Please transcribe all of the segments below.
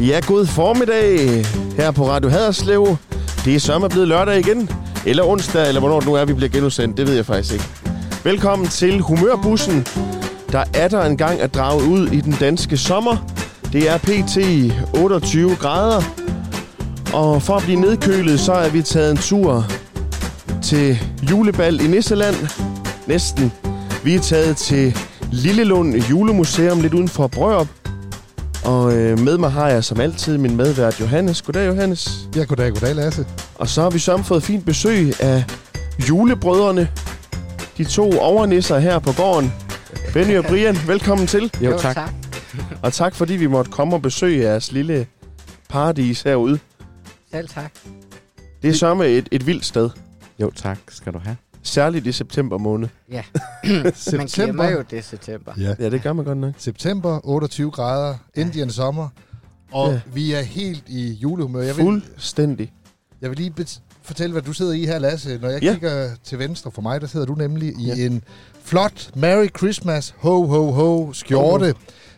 Ja, god formiddag her på Radio Haderslev. Det er sørme blevet lørdag igen. Eller onsdag, eller hvornår det nu er, vi bliver genudsendt. Det ved jeg faktisk ikke. Velkommen til Humørbussen. Der er der en gang at drage ud i den danske sommer. Det er pt. 28 grader. Og for at blive nedkølet, så er vi taget en tur til julebal i Nisseland. Næsten. Vi er taget til Lillelund Julemuseum lidt uden for Brørup. Og øh, med mig har jeg som altid min medvært Johannes. Goddag, Johannes. Ja, goddag, goddag, Lasse. Og så har vi så fået fint besøg af julebrødrene. De to overnisser her på gården. Benny og Brian, velkommen til. Jo, tak. Og tak fordi vi måtte komme og besøge jeres lille paradis herude. Selv tak. Det er sørme et, et vildt sted. Jo, tak skal du have. Særligt i september måned. Ja, man glemmer September, jo det september. ja. Ja, det gør man godt nok. September, 28 grader, Indian sommer. Og Ja. vi er helt i julehumør. Jeg vil, Fuldstændig. jeg vil lige bet- fortælle, hvad du sidder i her, Lasse. Når jeg Ja. kigger til venstre for mig, der sidder du nemlig i Ja. en flot Merry Christmas, ho, ho, ho, skjorte.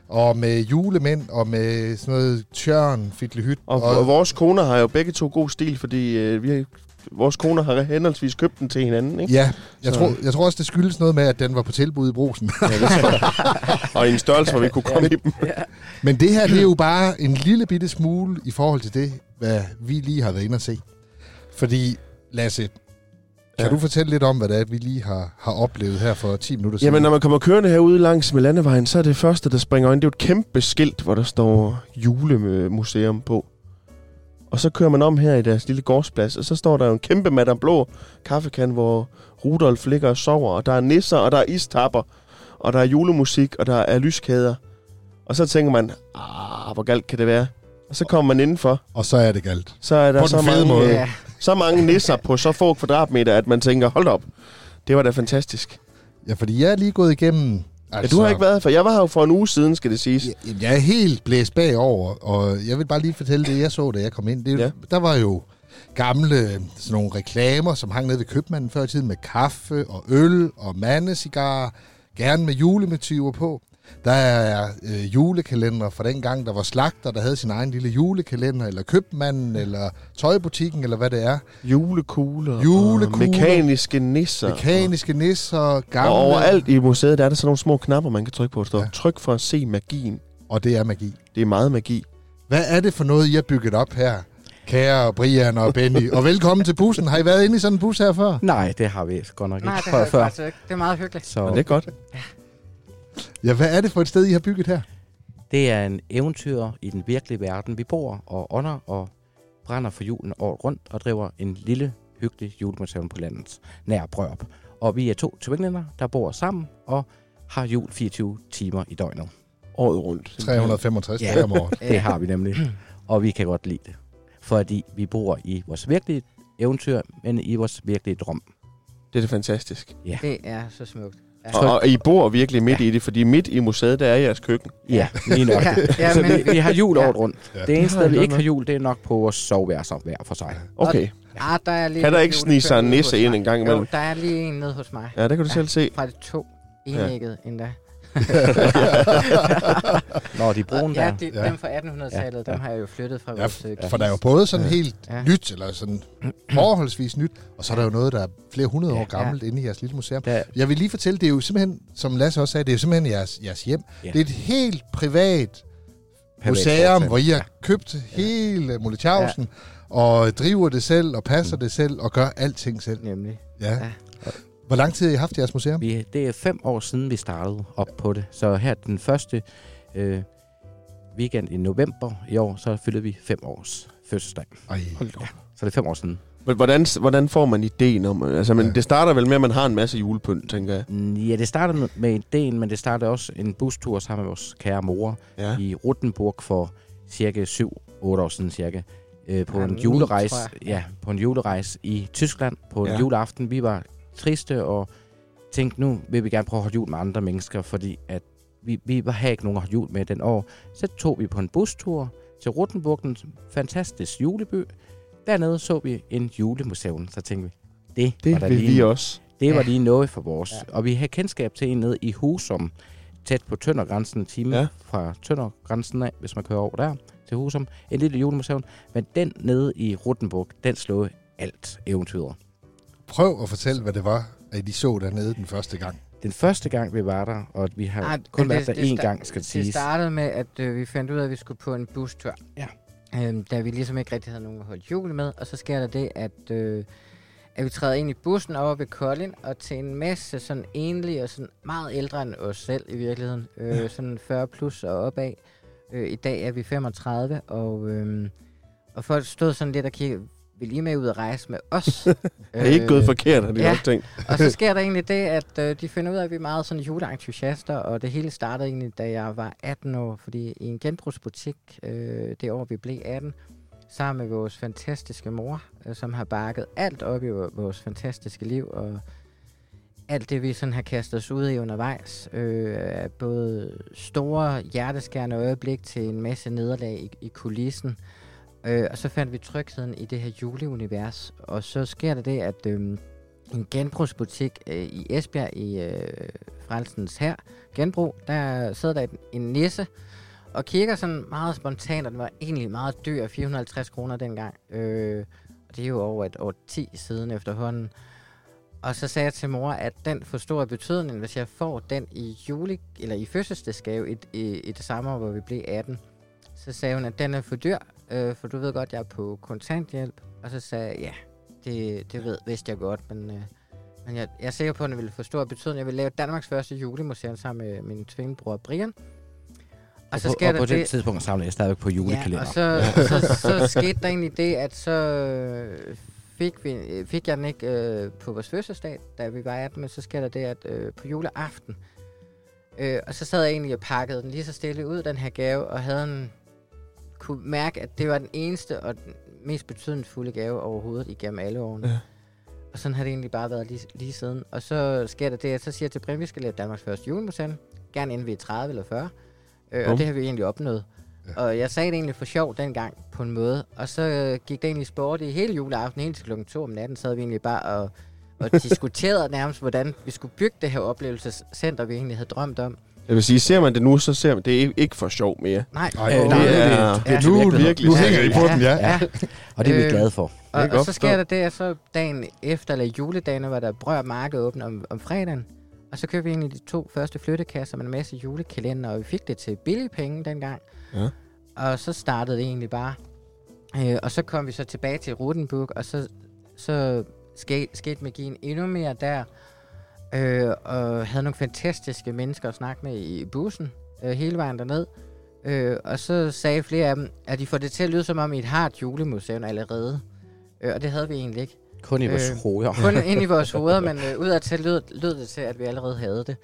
Og med julemænd, og med sådan noget tjørn, fidlehyt. Og, og vores koner har jo begge to god stil, fordi øh, vi har, vores koner har henholdsvis købt den til hinanden, ikke? Ja, jeg Så- tror, jeg tror også, det skyldes noget med, at den var på tilbud i brusen. Ja, det og i en størrelse, hvor vi kunne komme i dem. Men det her, det er jo bare en lille bitte smule i forhold til det, hvad vi lige har været inde og se. Fordi, Lasse, kan Ja. du fortælle lidt om, hvad det er, vi lige har, har oplevet her for 10 minutter siden? Jamen, når man kommer kørende herude langs med landevejen, så er det første, der springer ind, det er jo et kæmpe skilt, hvor der står julemuseum på. Og så kører man om her i deres lille gårdsplads, og så står der jo en kæmpe Madame Blå kaffekan, hvor Rudolf ligger og sover, og der er nisser, og der er istapper, og der er julemusik, og der er lyskæder. Og så tænker man, ah, hvor galt kan det være? Og så kommer man indenfor, Og så er det galt. så er der På så mange, måde. øh, så mange nisser på så få kvadratmeter, at man tænker, hold op, det var da fantastisk. Ja, fordi jeg er lige gået igennem... Altså, ja, du har ikke været for jeg var her jo for en uge siden, skal det siges. Jeg, jeg er helt blæst bagover, og jeg vil bare lige fortælle det, jeg så, da jeg kom ind. Det, Ja. Der var jo gamle sådan nogle reklamer, som hang nede ved købmanden før i tiden med kaffe og øl og mandecigarer, gerne med julemotiver på. Der er øh, julekalender fra den gang, der var slagter, der havde sin egen lille julekalender, eller købmanden, eller tøjbutikken, eller hvad det er. Julekugler, Julekugler. mekaniske nisser. Mekaniske nisser, gamle... Og overalt i museet, der er der sådan nogle små knapper, man kan trykke på. Der står, Ja. tryk for at se magien. Og det er magi. Det er meget magi. Hvad er det for noget, I har bygget op her? Kære Brian og Benny. og velkommen til bussen. Har I været inde i sådan en bus her før? Nej, det har vi godt nok nej, ikke det har jeg før. faktisk ikke. Det er meget hyggeligt. Så Og det er godt. Ja, hvad er det for et sted, I har bygget her? det er en eventyr i den virkelige verden. Vi bor og ånder og brænder for julen året rundt og driver en lille, hyggelig julemuseum på landets nær Brørup. Og vi er to tvillinger, der bor sammen og har jul 24 timer i døgnet. Året rundt. 365 Ja. dage om året. Det har vi nemlig. Og vi kan godt lide det. Fordi vi bor i vores virkelige eventyr, men i vores virkelige drøm. Det er det fantastisk. Det er så smukt. Ja. Og, og I bor virkelig midt i det, fordi midt i museet, der er jeres køkken. Ja, lige nok. Ja, ja, Så vi, vi har jul Ja. året rundt. Ja. Det eneste, Det har vi ikke har jul, det er nok på vores soveværelser hver for sig. Okay. ja, der er lige Kan der ikke snige sig en nisse hos ind mig. en gang imellem? Jo, der er lige en nede hos mig. Ja, det kan du Ja. selv se. Fra de to enægget ja. endda. Når de brune ja, der. de, Ja. dem fra 1800-tallet, Ja, dem ja. har jeg jo flyttet fra Ja, vores øh, For der er jo både sådan Ja. helt Ja. nyt, eller sådan forholdsvis nyt, og så er der jo noget, der er flere hundrede Ja. år gammelt inde i jeres lille museum. Der, Jeg vil lige fortælle, det er jo simpelthen, som Lasse også sagde, det er jo simpelthen jeres, jeres hjem. Ja. Det er et helt privat museum, hvor I har Ja. købt hele Molletjavsen, og driver det selv, og passer det selv, og gør alting selv. Nemlig. Ja. Ja. Hvor lang tid har I haft jeres museum? Vi, det er fem år siden, vi startede op på det. Så her den første øh, weekend i november i år, så fylder vi fem års fødselsdag. Ej. Hold da op. Så det er fem år siden. Men Hvordan, hvordan får man ideen om... Altså, men Ja. det starter vel med, at man har en masse julepynt, tænker jeg. Mm, Ja, det startede med ideen, men det startede også en bustur sammen med vores kære mor Ja. i Rottenburg for cirka 7-8 år siden cirka. Øh, på Ja, en julerejse, ja, på en julerejse i Tyskland på en Ja. juleaften. Vi var triste og tænkte, nu vil vi gerne prøve at holde jul med andre mennesker, fordi at vi, vi var havde ikke nogen at holde jul med den år. Så tog vi på en bustur til Rottenburg, en fantastisk juleby. Dernede så vi en julemuseum, så tænkte vi, det, var Det der vil lige vi også. det var Ja. lige noget for vores. Ja. Og vi havde kendskab til en nede i Husum, tæt på Tøndergrænsen, en time Ja. fra Tøndergrænsen af, hvis man kører over der, til Husum. En lille julemuseum. Men den nede i Ruttenburg, den slog alt eventyret. Prøv at fortælle, hvad det var, at de så dernede den første gang. Den første gang, vi var der, og vi har Ah, kun været der det én sta- gang, skal det Det siges. startede med, at øh, vi fandt ud af, at vi skulle på en bustur. Ja. Øhm, da vi ligesom ikke rigtig havde nogen at holde jul med. Og så sker der det, at, øh, at vi træder ind i bussen over ved Kolding, og til en masse sådan enlige og sådan meget ældre end os selv i virkeligheden. Øh, Ja. Sådan 40 plus og opad. Øh, I dag er vi 35, og, øh, og folk stod sådan lidt og kiggede, vil I med ud og rejse med os? Det er ikke gået forkert, har de ja. nok tænkt. Og så sker der egentlig det, at øh, de finder ud af, at vi er meget sådan juleentusiaster, og det hele startede egentlig, da jeg var 18 år, fordi i en genbrugsbutik, øh, det år vi blev 18, sammen med vores fantastiske mor, øh, som har bakket alt op i vor- vores fantastiske liv, og alt det, vi sådan har kastet os ud i undervejs, øh, både store hjerteskærende øjeblik til en masse nederlag i, i kulissen, øh, og så fandt vi trygheden i det her juleunivers, og så sker der det, at øh, en genbrugsbutik øh, i Esbjerg i øh, Frelsens her genbrug, der sidder der en, nisse og kigger sådan meget spontant, og den var egentlig meget dyr, 450 kroner dengang. Øh, og det er jo over et år 10 siden efterhånden. Og så sagde jeg til mor, at den får stor betydning, hvis jeg får den i juli, eller i fødselsdagsgave i, i, i det samme år, hvor vi blev 18. Så sagde hun, at den er for dyr, øh, for du ved godt, jeg er på kontanthjælp. Og så sagde jeg, ja, det, det ved, vidste jeg godt, men, øh, men jeg, jeg er sikker på, at den ville få stor betydning. Jeg vil lave Danmarks første julemuseum sammen med min tvillingebror Brian. Og, Og, så på, og på det, det tidspunkt samler jeg stadigvæk på Ja, julekalender. og så, så, så skete der egentlig det, at så øh, fik, vi, fik jeg den ikke øh, på vores fødselsdag, da vi var 18, men så sker der det, at øh, på juleaften, øh, og så sad jeg egentlig og pakkede den lige så stille ud, den her gave, og havde en, kunne mærke, at det var den eneste og den mest betydningsfulde gave overhovedet igennem alle årene. Ja. Og sådan har det egentlig bare været lige, lige siden. Og så sker der det, at så siger jeg til Brian, vi skal lave Danmarks første julemuseum. Gerne inden vi er 30 eller 40. Øh, og det har vi egentlig opnået. Ja. Og jeg sagde det egentlig for sjov dengang på en måde. Og så øh, gik det egentlig sport i hele juleaften, helt til klokken 2 om natten, sad vi egentlig bare og, og diskuterede nærmest, hvordan vi skulle bygge det her oplevelsescenter, vi egentlig havde drømt om. Jeg vil sige, ser man det nu, så ser man det er ikke for sjov mere. Nej, Ej, Øh, nej, det nu er- det, Ja. det nu, er nu, virkelig. nu hænger I på den, ja. ja. Og det er vi Øh, glade for. Og, og godt så sker der det, at så dagen efter, eller juledagene, var der Brør Marked åbent om, om fredagen. Og så købte vi egentlig de to første flyttekasser med en masse julekalender, og vi fik det til billige penge dengang. Ja. Og så startede det egentlig bare. Øh, og så kom vi så tilbage til Rotenburg, og så, så skete, skete magien endnu mere der. Øh, og havde nogle fantastiske mennesker at snakke med i bussen øh, hele vejen derned. Øh, og så sagde flere af dem, at de får det til at lyde som om, I har et julemuseum allerede. Øh, og det havde vi egentlig ikke. Kun i vores øh, hoveder. Kun ind i vores hoveder, men øh, ud af til lød, lød det til, at vi allerede havde det.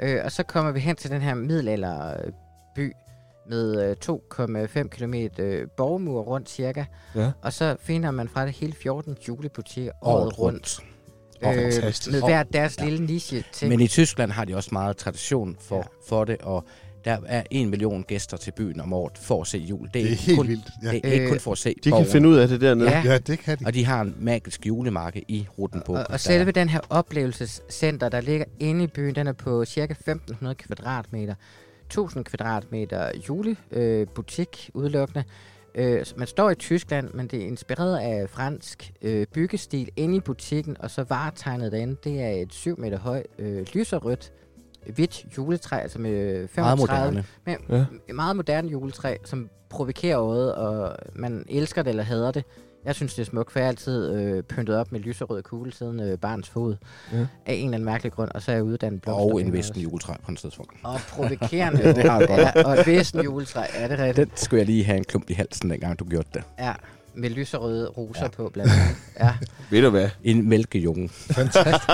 Øh, og så kommer vi hen til den her middelalderby med øh, 2,5 km øh, borgmur rundt cirka. Ja. Og så finder man fra det hele 14 julebutikker året rundt. Fantastisk. med hver deres lille niche til. Men i Tyskland har de også meget tradition for, Ja. ja. for det, og der er en million gæster til byen om året for at se jul. Det er ikke helt kun, vildt. Ja. Det er ikke Øh, kun for at se De kan borgen. finde ud af det dernede. Ja. ja, det kan de. Og de har en magisk julemarked i Rotenburg. Og, og selve den her oplevelsescenter, der ligger inde i byen, den er på cirka 1500 kvadratmeter. 1000 kvadratmeter julebutik øh, butik udelukkende. Øh, man står i Tyskland, men det er inspireret af fransk øh, byggestil inde i butikken, og så varetegnet derinde, det er et 7 meter højt, øh, lyserødt, hvidt juletræ, altså med 35, meget moderne. med, ja. meget moderne juletræ, som provokerer øjet, og man elsker det eller hader det. Jeg synes, det er smukt, for jeg har altid øh, pyntet op med lyserød kugle siden øh, barns fod. Ja. Af en eller anden mærkelig grund, og så er jeg uddannet Og blomsterbinder en vesten juletræ på en tidspunkt. Og provokerende. Det har du godt. ja, og et væsen juletræ, ja, det er rigtigt. Den skulle jeg lige have en klump i halsen, dengang du gjorde det. Ja, med lyserøde roser Ja. på blandt andet. Ja, Ved du hvad? En mælkejunge.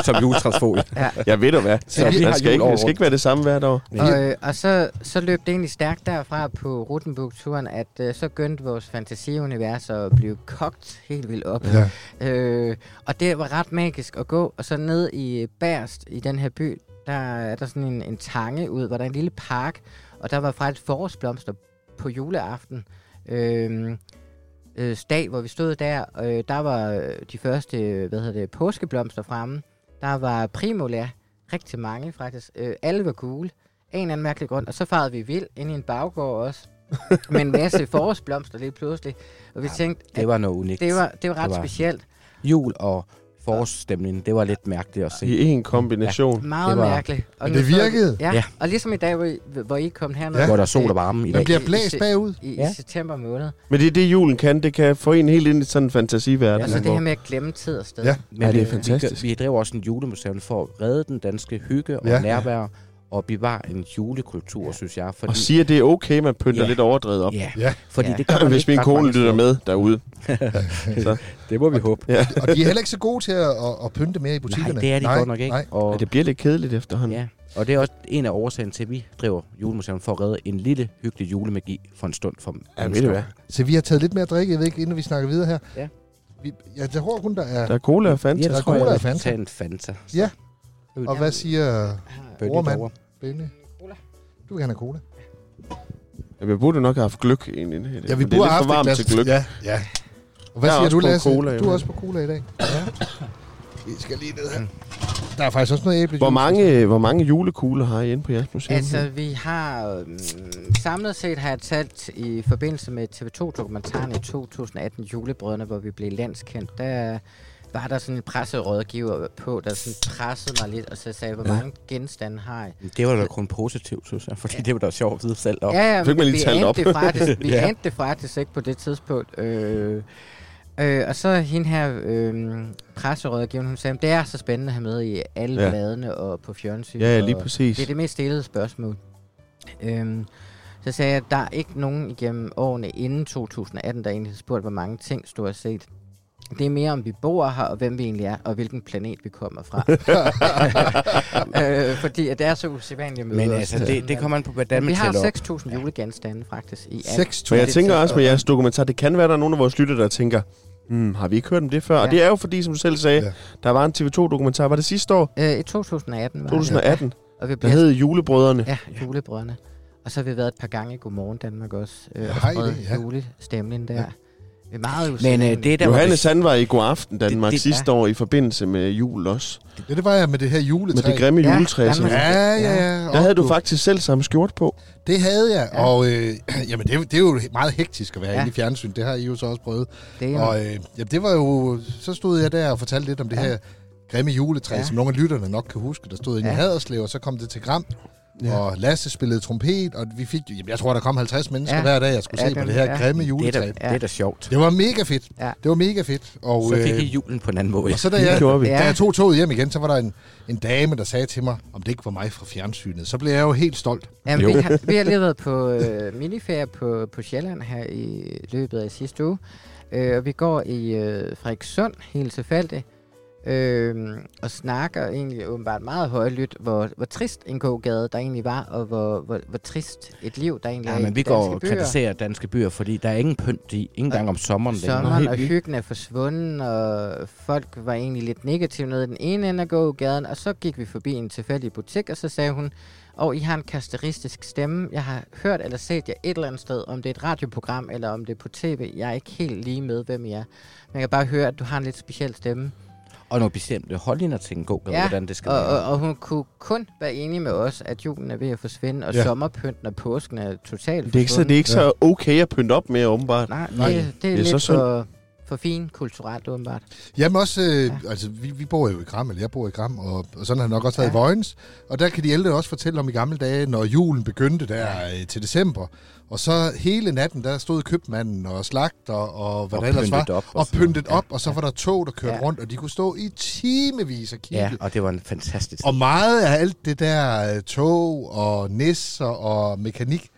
som juletræsfolie. ja. Ja, ved du hvad? Så vi har skal jul ikke, over det skal ikke være det samme hvert år. Og, øh, og så, så løb det egentlig stærkt derfra på Rutenburg-turen, at øh, så begyndte vores fantasiunivers at blive kogt helt vildt op. Ja. Øh, og det var ret magisk at gå, og så ned i Bærst, i den her by, der er der sådan en, en tange ud, hvor der er en lille park, og der var faktisk forårsblomster på juleaften. Øh, øh, dag, hvor vi stod der, øh, der var øh, de første, øh, hvad hedder det, påskeblomster fremme. Der var primula, rigtig mange faktisk. Øh, alle var gule, en eller anden mærkelig grund. Og så farede vi vild ind i en baggård også. med en masse forårsblomster lige pludselig. Og vi tænkte, Det var noget unikt. det var, det var ret Det var- specielt. Jul og forårsstemningen, det var lidt mærkeligt at se. I en kombination. Meget Det var- mærkeligt. Og Men det virkede. Ja, Ja. og ligesom i dag, hvor I, hvor I kom herned. Ja. Hvor der er sol og varme i Den dag. bliver I- blæst i- bagud. I, Ja. i september måned. Men det er det, julen kan. Det kan få en helt ind i sådan en fantasiverden. Og så det her med at glemme tid og sted. Ja. Men Ja, det er øh, fantastisk. Vi, vi driver også en julemuseum for at redde den danske hygge og Ja. ja. nærvær og bevare en julekultur, synes jeg. Fordi, Og siger, at det er okay, man pynter Ja. lidt overdrevet op. Ja, Ja. fordi Ja. det gør man Hvis min kone lytter med derude. Det må vi håbe. Ja. Og de er heller ikke så gode til at, at, at pynte mere i butikkerne. Nej, det er de nej, godt nok ikke. Nej. Og, Ja, det bliver lidt kedeligt efterhånden. ja. og det er også en af årsagen til, at vi driver julemuseum for at redde en lille, hyggelig julemagi for en stund for Ja, ved du hvad? Så vi har taget lidt mere drik, jeg ved ikke, inden vi snakker videre her. Ja. Vi, ja, jeg tror kun, der er... Der er cola og Fanta. Ja, Der der er tror jeg, cola jeg og Fanta. tage en Fanta. Ja. Så- Og hvad siger Bønne Benny? Cola. Du vil gerne have cola. Ja, vi burde nok have haft gløk egentlig. Ja, vi er burde have for haft varmt et til gløk. Ja, ja. Og hvad Jeg er siger du, Lasse? cola, du er også på cola i dag. Ja. Vi skal lige ned her. Der er faktisk også noget æble. Hvor mange, hvor mange julekugler har I inde på jeres museum? Altså, vi har øhm, samlet set har jeg talt i forbindelse med TV2-dokumentaren i 2018, Julebrødrene, hvor vi blev landskendt. Der var der sådan en presserådgiver på, der sådan pressede mig lidt, og så sagde, hvor Ja. mange genstande har I? Det var da kun positivt, synes jeg, fordi det var da sjovt at vide selv om. Ja, ja, Fik man lige vi anede op. Det faktisk, vi Ja. ja. det faktisk ikke på det tidspunkt. Øh, øh, og så hende her øh, presserådgiveren, hun sagde, det er så spændende at have med i alle Ja. ja. bladene og på fjernsyn. Ja, ja, lige præcis. Det er det mest stillede spørgsmål. Øhm, så sagde jeg, at der er ikke nogen igennem årene inden 2018, der egentlig har spurgt, hvor mange ting stort set. Det er mere om vi bor her, og hvem vi egentlig er, og hvilken planet vi kommer fra. øh, fordi at det er så usædvanligt at møde Men os. altså, det, det kommer an på, hvordan man vi har tæller op. 6.000 julegenstande faktisk i alt. 6.000. Men jeg tænker så- også med jeres dokumentar, det kan være, der er nogle af vores lytter, der tænker, hmm, har vi ikke hørt om det før? Og Ja. det er jo fordi, som du selv sagde, Ja. der var en TV2-dokumentar, var det sidste år? Øh, I 2018 var 2018, det. Og vi der bliver, hed Julebrødrene. Ja, julebrødrene. Og så har vi været et par gange i Godmorgen Danmark også. Øh, og Hej, spredt det, ja. julestemningen der. Ja. Ja. Vi er meget Men øh, det der var Johannes, han var i God Aften Danmark Det- det- sidste år i forbindelse med jul også. Ja, det var jeg med det her juletræ. Med det grimme Ja, juletræ. som- Ja, ja, ja. Der havde du faktisk selv samme skjort på. Det havde jeg, Ja. og øh, jamen, det, er jo- det er jo meget hektisk at være ja. Ja. inde i fjernsyn. Det har I jo så også prøvet. det er Og øh, jamen, det var jo... Så stod jeg der og fortalte lidt om det Ja. her grimme juletræ, ja. Ja. som nogle af lytterne nok kan huske. Der stod inde ja. i Ja. Haderslev, og så kom det til Gram. Ja. Ja. Og Lasse spillede trompet, og vi fik... Jamen, jeg tror, der kom 50 mennesker ja. Ja. hver dag, jeg skulle Ja, se på det- her ja. grimme det er, juletræ. da, Det, det er da sjovt. det var mega fedt. Ja. Det var mega fedt. Og, Så fik øh, I julen på en anden måde. og så da jeg, vi. Da Ja. jeg tog toget hjem igen, så var der en, en dame, der sagde til mig, om det ikke var mig fra fjernsynet. Så blev jeg jo helt stolt. Jamen, Jo. vi, har, vi har lige været på øh, miniferie på, på Sjælland her i løbet af sidste uge. Øh, og vi går i øh, Frederikssund, helt tilfældigt. Øh, og snakker egentlig åbenbart meget højlydt, hvor, hvor trist en gågade der egentlig var, og hvor, hvor, hvor trist et liv der egentlig Ja, er men vi går og kritiserer danske byer, fordi der er ingen pynt i. Ikke engang om sommeren. Sommeren og hyggen er forsvundet, og folk var egentlig lidt negative nede i den ene ende af gågaden, og så gik vi forbi en tilfældig butik, og så sagde hun, og I har en karakteristisk stemme. Jeg har hørt eller set jer et eller andet sted, om det er et radioprogram, eller om det er på tv. Jeg er ikke helt lige med, hvem I er. Men jeg kan bare høre, at du har en lidt speciel stemme. Og nogle bestemte holdninger til en god gade, Ja, hvordan det skal Og, være. og, og hun kunne kun være enig med os, at julen er ved at forsvinde, og Ja. sommerpynten og påsken er totalt Det er ikke, så, det er ikke så okay at pynte op med, åbenbart. Nej, Nej, det, det, det er er så lidt synd. for, for fin kulturelt, åbenbart. Jamen også, øh, Ja. altså vi, vi bor jo i Gram, eller jeg bor i Gram, og, og sådan har nok også været Ja. i Vojens. Og der kan de ældre også fortælle om i gamle dage, når julen begyndte der øh, til december. Og så hele natten, der stod købmanden og slagter og hvad Og der ellers var. pyntet op og og pyntet op, og så var der tog, der kørte Ja. rundt, og de kunne stå i timevis og kigge. Ja, og det var en fantastisk Og meget af alt det der øh, tog og nisser og mekanik,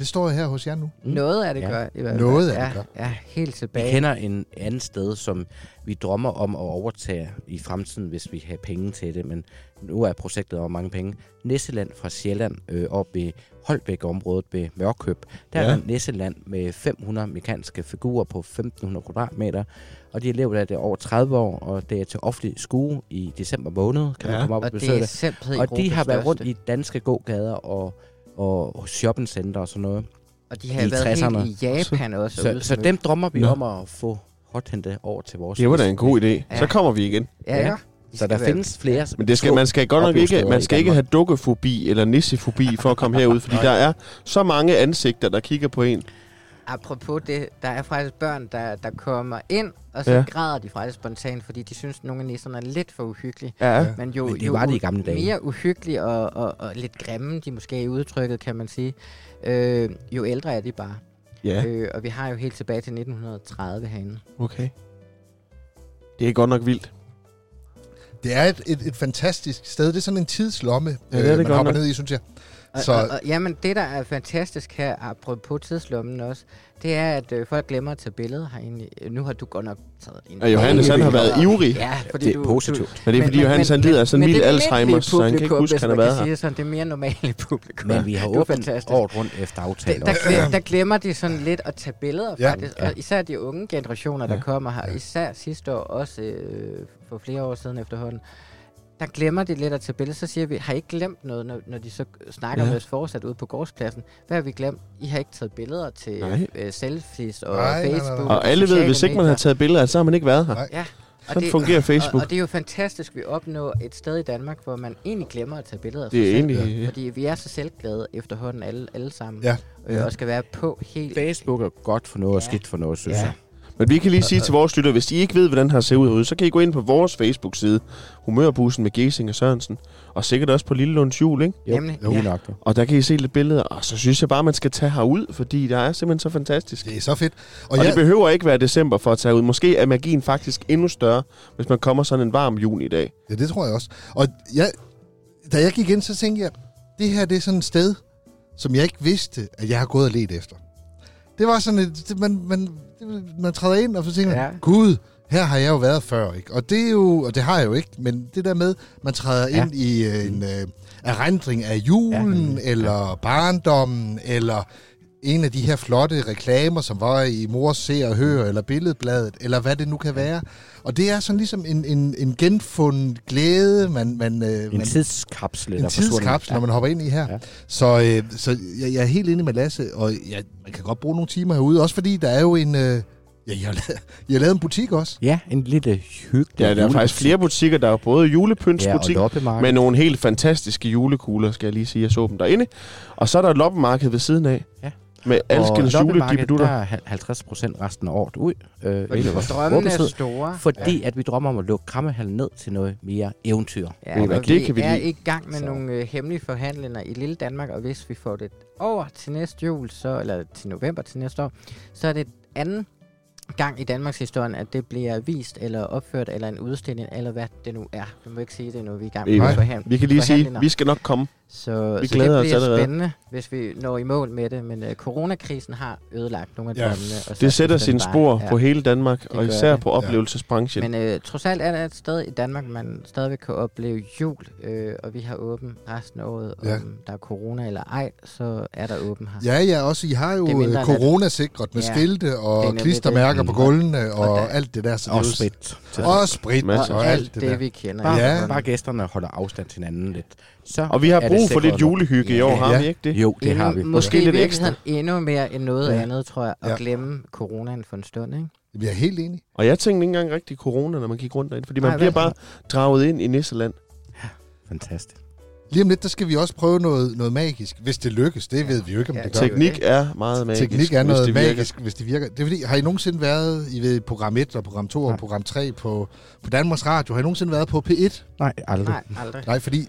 det står her hos jer nu. Mm. Noget af det Ja. gør. I hvert fald. Noget af ja, det gør. Ja, helt Vi tilbage. kender en anden sted, som vi drømmer om at overtage i fremtiden, hvis vi har penge til det. Men nu er projektet over mange penge. Nisseland fra Sjælland, øh, op ved Holbæk-området ved Mørkøb. Der Ja. er Nisseland med 500 mekaniske figurer på 1500 kvadratmeter. Og de har levet af det over 30 år, og det er til offentlig skue i december måned. Kan Ja. man komme op og, Og besøge det det. Og de har været rundt i danske gågader og, og shoppingcenter og sådan noget. Og de har i været 60'erne. helt i Japan også. Så, ude så dem drømmer vi Nå. om at få hothentet over til vores Det var da en god idé. Ja. Så kommer vi igen. Ja, Ja. ja. Så der findes flere Men det skal, man skal godt nok ikke, man skal ikke have dukkefobi eller nissefobi for at komme herud, fordi der er så mange ansigter, der kigger på en. Apropos det, der er faktisk børn, der, der kommer ind, og så Ja. græder de faktisk spontant, fordi de synes, at nogle af nisserne er lidt for uhyggelige. Ja. Men jo, Men det jo var det i gamle dage. mere uhyggelige og, og, og lidt grimme, de måske er i udtrykket, kan man sige, øh, jo ældre er de bare. Ja, Øh, og vi har jo helt tilbage til 1930 herinde. okay. Det er godt nok vildt. Det er et, et, et fantastisk sted. Det er sådan en tidslomme, Ja, det er det man godt hopper nok. ned i, synes jeg. Og, Så- og, og, jamen, det der er fantastisk her, apropos tidslommen også, det er, at øh, folk glemmer at tage billeder herinde. Nu har du godt nok taget en... Og Johannes, han har været ivrig. Ja, fordi Det er du, positivt. Men det er fordi, Johannes han lider af sådan en men almindelige Alzheimer, så han kan ikke huske, han har været kan her. sådan, det er mere normale publikum. Men vi har åbent fantastisk. året rundt efter aftale Der, der, glemmer de sådan lidt at tage billeder, Ja. faktisk. Ja. Og især de unge generationer, der Ja. kommer her, især sidste år, også øh, for flere år siden efterhånden, der glemmer de lidt at tage billeder. Så siger vi, har I ikke glemt noget, når, når de så snakker Ja. med os fortsat ude på gårdspladsen? Hvad har vi glemt? I har ikke taget billeder til Nej. øh, selfies og Nej, nej, nej, nej. Facebook. Og alle ved, hvis ikke man har taget billeder, så har man ikke været her. Nej. Ja. Og Sådan fungerer Facebook. Og, og det er jo fantastisk, at vi opnår et sted i Danmark, hvor man egentlig glemmer at tage billeder af Det er sig selv. egentlig- ja. Fordi vi er så selvglade efterhånden alle, alle sammen. Ja. Øh, Ja. Og skal være på helt... Facebook er godt for noget og Ja. skidt for noget, synes Ja. jeg. Men vi kan lige sige til vores lytter, hvis I ikke ved, hvordan den her ser ud herude, så kan I gå ind på vores Facebook-side, Humørbussen med Gesing og Sørensen, og sikkert også på Lille Lunds Jul, ikke? Jo, Nemlig, jo. ja. Og der kan I se lidt billeder, og så synes jeg bare, man skal tage herud, fordi der er simpelthen så fantastisk. Det er så fedt. Og, og det behøver ikke være december for at tage ud. Måske er magien faktisk endnu større, hvis man kommer sådan en varm juni i dag. Ja, det tror jeg også. Og jeg, da jeg gik ind, så tænkte jeg, det her det er sådan et sted, som jeg ikke vidste, at jeg har gået og let efter. Det var sådan et, det, man, man, det, man træder ind, og så tænker man, Ja. gud, her har jeg jo været før, ikke? Og det er jo, og det har jeg jo ikke, men det der med, man træder Ja. ind i øh, en øh, erindring af julen, Ja. eller barndommen, eller en af de her flotte reklamer, som var i Mors Se og Hør, eller Billedbladet, eller hvad det nu kan være. Og det er sådan ligesom en, en, en genfundet glæde, man, man, øh, En man, tidskapsel. en tidskapsel, når man hopper ind i her. Ja. Så, øh, så jeg, jeg er helt enig med Lasse, og jeg, man kan godt bruge nogle timer herude, også fordi der er jo en... Øh, ja, jeg har, lavet, jeg har lavet en butik også. Ja, en lille hyggelig Ja, der er faktisk flere butikker. Der er både Ja, julepyntsbutik, loppemarked. med nogle helt fantastiske julekugler, skal jeg lige sige. Jeg så dem derinde. Og så er der et loppemarked ved siden af. Ja. Med alskens og loppemarkedet, der juledibedutter. er hal- 50 procent resten af året ud. Øh, Fordi ikke vores vores drømme er store. Fordi at vi drømmer om at lukke Krammehallen ned til noget mere eventyr. Ja, og det vi kan vi er lide. i gang med Så. nogle øh, hemmelige forhandlinger i lille Danmark, og hvis vi får det over til næste jul, så, eller til november til næste år, så er det anden gang i Danmarks historie, at det bliver vist, eller opført, eller en udstilling, eller hvad det nu er. Vi må ikke sige det nu, vi er i gang med forhandlinger. Vi kan lige sige, vi skal nok komme. Så, vi så glæder det os bliver allerede. spændende, hvis vi når i mål med det, men øh, coronakrisen har ødelagt nogle af Ja. drømmene. og Det sætter sine bare- spor på hele Danmark, og især det. på oplevelsesbranchen. Men øh, trods alt er der et sted i Danmark, man stadigvæk kan opleve jul, øh, og vi har åben resten af året. Ja. Om der er corona eller ej, så er der åben her. Ja, ja, også. I har jo øh, coronasikret med Ja, skilte og klistermærker det. på gulvene og, Og der- alt det der. Så Og sprit. til- Og sprit og og alt det det, der. vi kender. Bare, Ja. ja. bare gæsterne holder afstand til hinanden lidt. Så Og vi har brug for lidt julehygge i år, Ja. har Ja. vi ikke det? Jo, det har vi. Måske, lidt virkeligheden endnu mere end noget Ja. andet, tror jeg, at Ja. glemme coronaen for en stund. Ikke? Vi er helt enige. Og jeg tænkte ikke engang rigtig corona, når man gik rundt derinde, fordi man Nej, bliver hvad? bare draget ind i Nisseland. Fantastisk. Lige om lidt, der skal vi også prøve noget, noget magisk. Hvis det lykkes, det ved vi jo ikke, om Ja, det gør. er Teknik er meget magisk. Teknik er hvis noget det virker. magisk, hvis det virker. Det er fordi, har I nogensinde været i ved, program 1 og program 2 og Nej. program 3 på, på Danmarks Radio? Har I nogensinde været på P1? Nej, aldrig. Nej, aldrig. Nej, fordi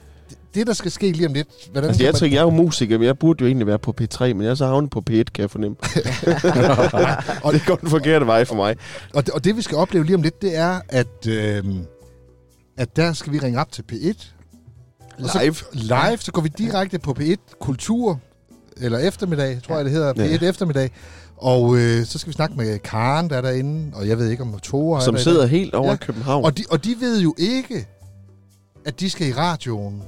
det, der skal ske lige om lidt... Hvordan Altså, jeg man- tænker, jeg er jo musiker, men jeg burde jo egentlig være på P3, men jeg er så havnet på P1, kan jeg fornemme. og det går den forkerte vej for mig. Og, det, og det vi skal opleve lige om lidt, det er, at, øh, at der skal vi ringe op til P1. Og så, Live. live, så går vi direkte på P1 Kultur, eller eftermiddag, tror jeg det hedder, Ja. P1 eftermiddag. Og øh, så skal vi snakke med Karen, der er derinde, og jeg ved ikke om Tore er Som der i sidder helt over Ja. i København. Og de, og de ved jo ikke, at de skal i radioen,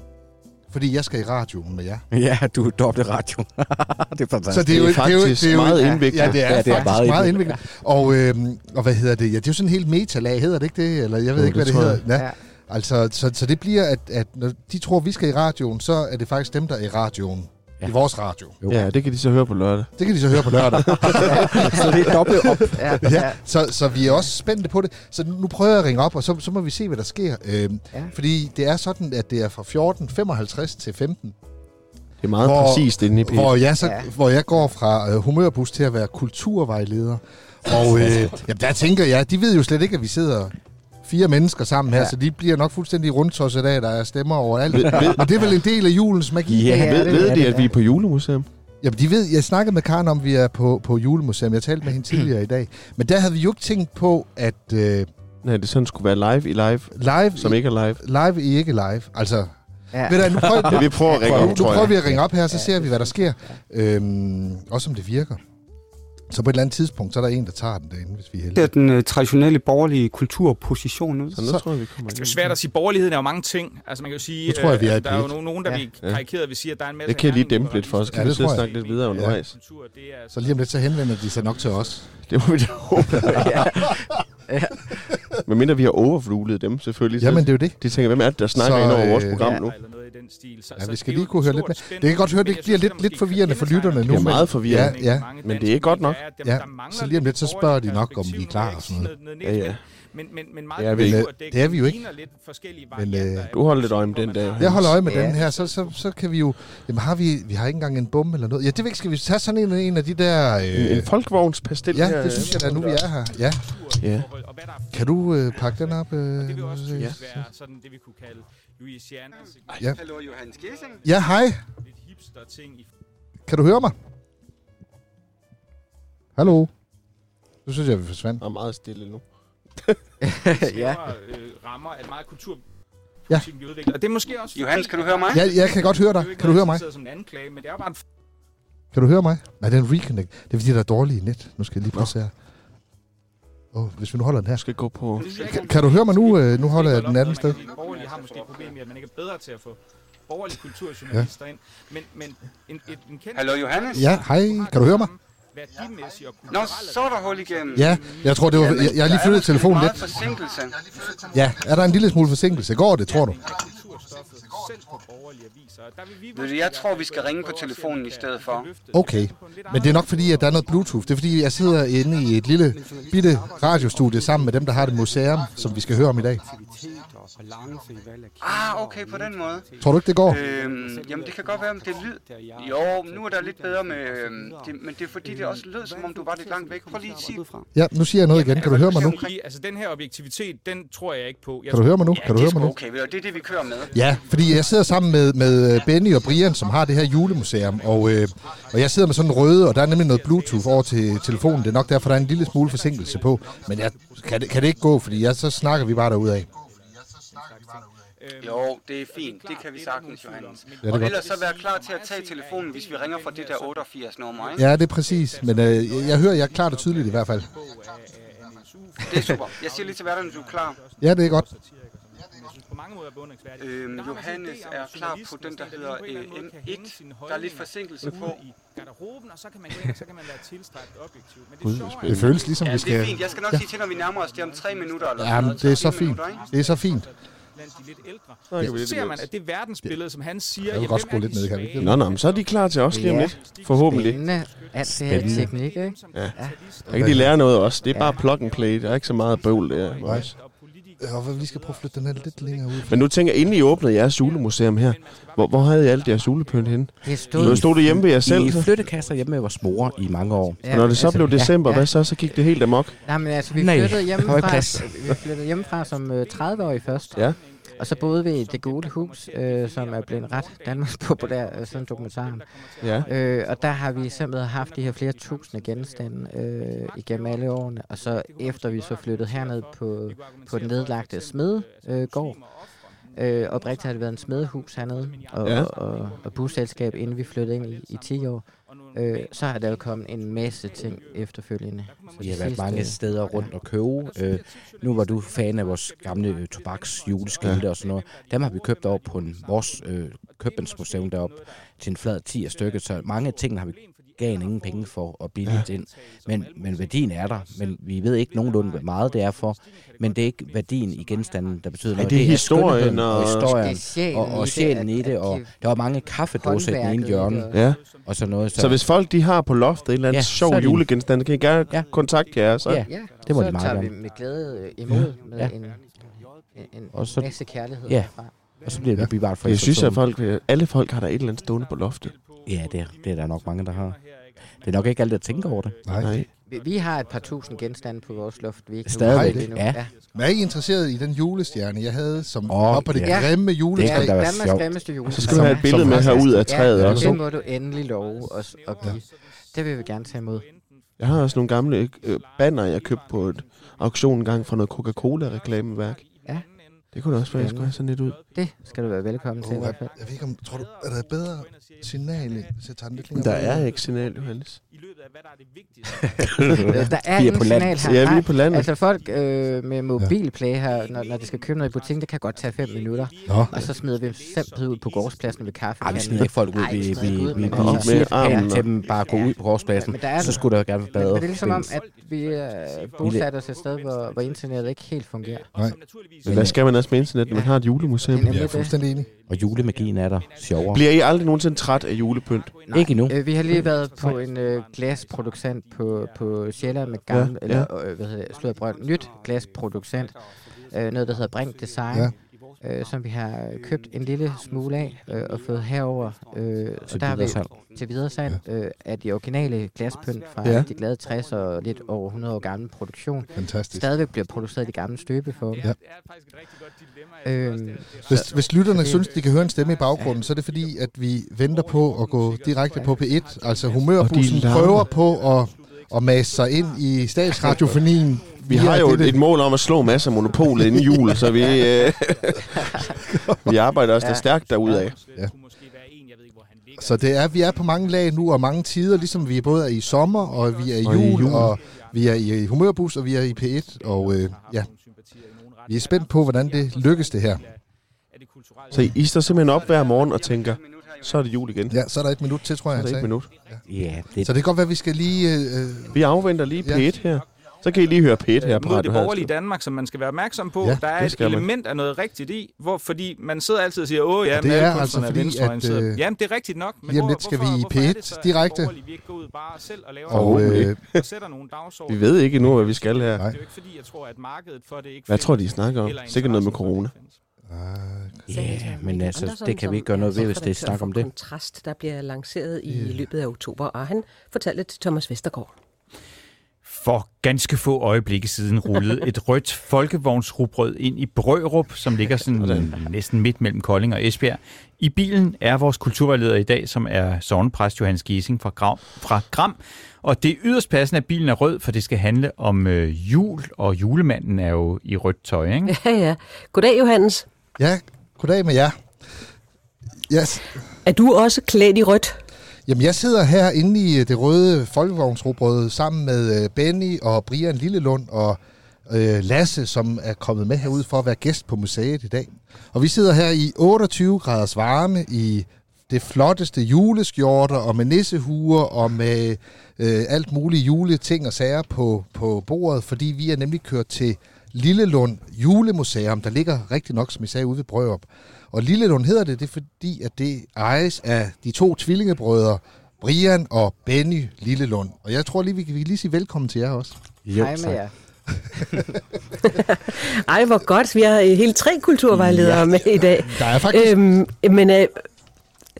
fordi jeg skal i radioen med jer. Ja, du er dobbelt radio. det er fantastisk. Så det er jo, det er er faktisk det er jo, meget ja, indviklet. Ja, det er, Ja, ja, det er faktisk meget meget indviklet. Og, øhm, og hvad hedder det? Ja, det er jo sådan en helt metalag, hedder det ikke det? Eller jeg ved Jo, ikke, hvad det hedder. Ja. Ja. Altså, så, så det bliver, at, at når de tror, at vi skal i radioen, så er det faktisk dem, der er i radioen. ja. i vores radio. Jo. Ja, det kan de så høre på lørdag. Det kan de så høre på lørdag. så det er dobbelt op. Ja, ja, så, så vi er også spændte på det. Så nu prøver jeg at ringe op, og så, så må vi se, hvad der sker. Øhm, Ja. Fordi det er sådan, at det er fra 14.55 til 15. Det er meget Hvor- præcist inde i P. Hvor jeg, så, Ja. hvor jeg går fra øh, humørbus til at være kulturvejleder. Og øh, jamen, der tænker jeg, de ved jo slet ikke, at vi sidder fire mennesker sammen her, Ja. så de bliver nok fuldstændig rundtosset af, der er stemmer overalt. Men det er vel en del af julens magi? Ja, Ja, ved, det ved de, det, at vi ja. er på julemuseum? Jamen, de ved, jeg snakkede med Karen om, at vi er på, på julemuseum. Jeg talte med hende tidligere i dag. Men der havde vi jo ikke tænkt på, at øh, Nej, det sådan skulle være live i live, live, som ikke er live. live i ikke live. Altså, ja. ved du, nu prøver, Ja, vi prøver at ringe op, nu prøver vi at ringe op her, så ser vi, hvad der sker. Øhm, også om det virker. Så på et eller andet tidspunkt, så er der en, der tager den derinde, hvis vi er Det heldige. er den øh, traditionelle borgerlige kulturposition ud. Så nu Så- tror jeg, vi kommer Det er jo svært at sige. Borgerligheden er jo mange ting. Altså man kan jo sige, Nu tror jeg, vi er øh, der er jo P1. nogen, nogen der Ja. bliver Ja. karikeret ved sige, at der er en masse... Det kan jeg lige dæmpe lidt for, Ja, kan vi det sidde og snakke lidt videre undervejs. Kultur, det er Så lige om lidt, så henvender de sig nok til os. Det må vi da håbe. Men mindre vi har overflulet dem, selvfølgelig. Jamen, det er jo det. De tænker, hvem er det, der snakker Så, ind over vores øh, program ja. nu? Stil. Så, Ja, så vi skal det er lige kunne høre lidt spænd. Det kan godt høre, det Men bliver lidt- lidt forvirrende for lytterne nu. Det er meget forvirrende. Ja, ja. Men det er godt nok. Ja, så lige om lidt, så spørger de nok, om vi er klar og sådan noget. Ja, ja. Men, men, men meget Det er vi ikke. kulturdækning Det er vi jo ikke. lidt forskellige Men, øh, Du holder lidt øje med den der. Jeg holder øje med Ja. den her, så, så, så kan vi jo... Jamen har vi, vi har ikke engang en bum eller noget. Ja, det ved ikke, skal vi tage sådan en, en af de der... En, Øh, en folkevognspastil ja, det synes jeg da, nu vi er her. Ja. Ja. Kan du øh, pakke den op? Øh, det vil også ja. ja. være sådan det, vi kunne kalde Louisiana. Ja. Hallo, Johannes Gissing. ja, hej. Lidt hipster-ting i Kan du høre mig? Hallo? Nu synes jeg, vi forsvandt. Jeg er meget stille nu. ja. øh, rammer, at meget kultur Ja. bliver udviklet. Og det er måske også... Johannes, kan du høre mig? Ja, jeg kan godt høre dig. Kan du høre mig? der sidder som en anklage, men det er bare en Kan du høre mig? Nej, det er en reconnect. Det er fordi, der er dårlige net. Nu skal jeg lige prøve her. Oh, hvis vi nu holder den her. Jeg skal gå på... Kan, kan du høre mig nu? Øh, nu holder jeg den anden sted. Borgerlige har måske et problem i, at man ikke er bedre til at få borgerlige kulturjournalister ja. ind. Men, men en, et, en kendt... Hallo, Johannes? Ja, hej. Kan du høre mig? Værdimæssige og Nå, så er der hul igennem. Ja, jeg tror, det var... Jeg, jeg har lige flyttet telefonen lidt. forsinkelse. Ja, er der en lille smule forsinkelse? Går det, tror du? kulturstoffet selv på borgerlige aviser. Der vil vi Ved du, jeg tror, vi skal ringe på telefonen i stedet for. Okay. Men det er nok fordi, at der er noget Bluetooth. Det er fordi, jeg sidder inde i et lille bitte radiostudie sammen med dem, der har det museum, som vi skal høre om i dag. Ah, okay, på den måde. Tror du ikke, det går? Øhm, jamen, det kan godt være, men det lyd... Jo, nu er der lidt bedre med... Øhm, det, men det er fordi, det også lød, som om du var lidt langt væk. Prøv lige at sige... Ja, nu siger jeg noget igen. Kan du høre mig nu? Altså, den her objektivitet, den tror jeg ikke på. Jeg Kan du høre mig nu? Ja, Kan du det er høre mig nu? okay, du, det er det, vi kører med. Ja, fordi jeg sidder sammen med, med Benny og Brian, som har det her julemuseum, og, øh, og jeg sidder med sådan en røde, og der er nemlig noget Bluetooth over til telefonen. Det er nok derfor, der er en lille smule forsinkelse på. Men jeg, kan, det, kan det ikke gå, fordi jeg, så snakker vi bare derudad. Jo, det er fint. Det kan vi sagtens, Johannes. Ja, det er Og ellers så være klar til at tage telefonen, hvis vi ringer fra det der 88-nummer, ikke? Ja, det er præcis. Men øh, jeg, jeg hører, jeg er klart og tydeligt i hvert fald. Det er super. Jeg siger lige til værterne, du er klar. Ja, det er godt. på mange måder beundringsværdigt. Øhm, Johannes er at klar på den, der hedder på en eller anden måde kan øh, hænge M1. sine Der er lidt forsinkelse på. i garderoben, og så kan man gå ind, og så kan man være tilstræbt objektiv. Men det Gud, sjove er, Det føles ligesom, Ja, vi det er skal... fint. Jeg skal nok sige til, når vi nærmer os det er om tre minutter eller Jamen, noget. det er så fint. minutter, ikke? Det er så fint. Blandt de lidt ældre, så lidt ser man, at det verdensbillede, som han siger, Jeg vil godt skrue lidt ned, kan vi? Nå, nå, men så er de klar til os lige om lidt. Forhåbentlig. Spændende. Alt det her teknik, ikke? Ja. Der kan de lære noget også. Det er bare plug and play. Der er ikke så meget bøvl der. Nej. Og vi skal prøve at flytte den her lidt længere ud. Men nu tænker jeg, inden I åbnede jeres julemuseum her, hvor, hvor havde I alt jeres julepynt henne? Det stod... stod det hjemme ved jer selv. I så. flyttekasser hjemme med vores mor i mange år. Og når det så blev december, ja, hvad så? Så gik det helt amok. Nej, men altså, vi Nej, flyttede ikke hjemmefra, vi flyttede hjemmefra som øh, 30-årig først. Ja. Og så boede vi i Det Gule Hus, øh, som er blevet ret Danmarks populær øh, siden dokumentaren. Ja. Øh, og der har vi simpelthen haft de her flere tusinde genstande øh, igennem alle årene. Og så efter vi så flyttede herned på, på den nedlagte smedegård, øh, oprigtigt har det været en smedehus hernede, og, ja. og, og, og busselskab, inden vi flyttede ind i, i 10 år. Øh, så har der jo kommet en masse ting efterfølgende. Så Vi har været mange steder rundt og købe. Øh, nu var du fan af vores gamle øh, tobaks juleskilte ja. og sådan noget. Dem har vi købt over på en, vores øh, købmandsmuseum deroppe til en flad 10 stykke. Så mange af tingene har vi gav ingen penge for at billigt ja. ind. Men, men værdien er der, men vi ved ikke nogenlunde, hvor meget det er for. Men det er ikke værdien i genstanden, der betyder noget. det er historien skønheden og- og historien Det er sjælen og, og i det, sjælen i det. Og de- der var mange kaffedåser i den ene hjørne, det. Ja. og sådan noget. Så hvis folk de har på loftet en eller anden Ja, ja, så sjov er julegenstand, kan I gerne Ja. ja. kontakte jer. Så. Ja, Ja, Det må så de meget tager gerne. vi med glæde imod med Ja. en, en, en Og så- masse kærlighed Ja. herfra. Og så bliver det Ja. bevaret for Jeg synes, at folk, alle folk har der et eller andet stående på loftet. Ja, det er, det er der nok mange, der har. Det er nok ikke alle, der tænker over det. Nej. Nej. Vi, vi har et par tusind genstande på vores loft, vi ikke har Stadigvæk, endnu. ja. ja. Men er I interesseret i den julestjerne, jeg havde, som oh, op på det ja. grimme Det juletræ? da være Danmarks sjovt. grimmeste jule. Så skal du have et billede med har- herud af træet ja, også. det må du endelig love os at give. Det vil vi gerne tage imod. Jeg har også nogle gamle øh, banner, jeg købte på et auktion en gang fra noget Coca-Cola-reklameværk. Det kunne da også faktisk godt have sådan lidt ud. Det skal du være velkommen til i Oh, hvert fald. jeg ved ikke om, tror du, er der et bedre signal, hvis jeg tager den lidt Men længere? der er ikke signal, Johannes. I løbet af, hvad der er det vigtigste. Øh, Der er Vi er ingen på land. signal her. Ja, vi er på landet. Altså folk øh, med mobilplay her, når, når de skal købe noget i butikken, det kan godt tage 5 minutter. Nå. Og så smider vi dem simpelthen ud på gårdspladsen ved kaffe. Ej, vi smider ikke folk ud. Vi, vi vi, vi, vi, men vi siger armen til dem bare gå ud på gårdspladsen. Men der er- Så skulle der gerne Men, bedre men det er ligesom om, at vi er bosat os et sted, hvor, hvor internettet ikke helt fungerer. Nej. Men hvad skal man også med internet, når man har et julemuseum? Det er nemlig er fuldstændig enig. Og julemagien er der sjovere. Bliver I aldrig nogensinde træt af julepynt? Ikke endnu. Øh, vi har lige været på en øh, glasproducent på, på Sjælland med gammel, Ja, ja, eller øh, hvad hedder det, nyt glasproducent. Øh, noget, der hedder Brink Design. Ja. Øh, som vi har købt en lille smule af øh, og fået herover. Øh, og Til der har vi videresalg. til videre salg øh, af de originale glaspynt fra Ja. ja. de glade 60 og lidt over 100 år gammel produktion. Fantastisk. Stadigvæk bliver produceret i de gamle støbeformer. Ja. Det er faktisk et rigtig godt dilemma. Øhm, Hvis, hvis lytterne det- synes, de kan høre en stemme i baggrunden, så er det fordi, at vi venter på at gå direkte på P1. Altså humørbussen Og prøver på at, at mase sig ind i statsradiofonien. Vi har jo et, et mål om at slå masser af monopolet inden jul, så vi, øh, vi arbejder også Ja. ja. stærkt derudad. Ja. Så det er, vi er på mange lag nu, og mange tider, ligesom vi både er i sommer, og vi er i Og i jul, jul. og vi er i humørbus, og vi er i P1, og øh, ja, vi er spændt på, hvordan det lykkes det her. Så I, I står simpelthen op hver morgen og tænker, så er det jul igen. Ja, så er der et minut til, tror Så jeg, er han det et sagde. minut. Ja, det, Så det kan godt være, at vi skal lige... Øh, Vi afventer lige Ja. P1 her. Så kan I lige høre P1 her på mod Radio det borgerlige Haderslev. Danmark, som man skal være opmærksom på. Ja, Ja, der er et man. element af noget rigtigt i, hvor, fordi man sidder altid og siger, åh ja, men alle er altså fordi, venstreorienterede." at, øh, Jamen, det er rigtigt nok. Men om hvor, lidt skal hvorfor, vi i hvorfor er P1 det så, at direkte. borgerlige, vi ikke går ud bare selv og laver og noget, øh, og sætter nogle dagsordner? Vi ved ikke endnu, hvad vi skal her. Nej. Det er jo ikke fordi, jeg tror, at markedet for det ikke Hvad tror de, I snakker om? Sikkert noget med corona. findes. Ja, men altså, det kan vi ikke gøre noget ved, hvis det er snak om det. Kontrast, der bliver lanceret i løbet af oktober, og han fortalte til Thomas Vestergaard. For ganske få øjeblikke siden rullede et rødt folkevognsrugbrød ind i Brørup, som ligger sådan næsten midt mellem Kolding og Esbjerg. I bilen er vores kulturvejleder i dag, som er sovnepræst Johannes Giesing fra, Gram, fra Gram. Og det er yderst passende, at bilen er rød, for det skal handle om øh, jul, og julemanden er jo i rødt tøj, ikke? Ja, ja. Goddag, Johannes. Ja, goddag med jer. Yes. Er du også klædt i rødt? Jamen, jeg sidder her inde i øh, det røde folkevognsrobrød sammen med øh, Benny og Brian Lillelund og øh, Lasse, som er kommet med herud for at være gæst på museet i dag. Og vi sidder her i 28 graders varme i det flotteste juleskjorter og med nissehuer og med øh, alt muligt juleting og sager på, på bordet, fordi vi er nemlig kørt til Lillelund Julemuseum, der ligger rigtig nok, som I sagde, ude ved Brørup. Og Lillelund hedder det, det er fordi, at det ejes af de to tvillingebrødre, Brian og Benny Lillelund. Og jeg tror lige, vi kan, lige sige velkommen til jer også. Jo, Hej med jer. Ej, hvor godt. Vi har hele tre kulturvejledere ja. med i dag. Der er faktisk... Øhm, men øh,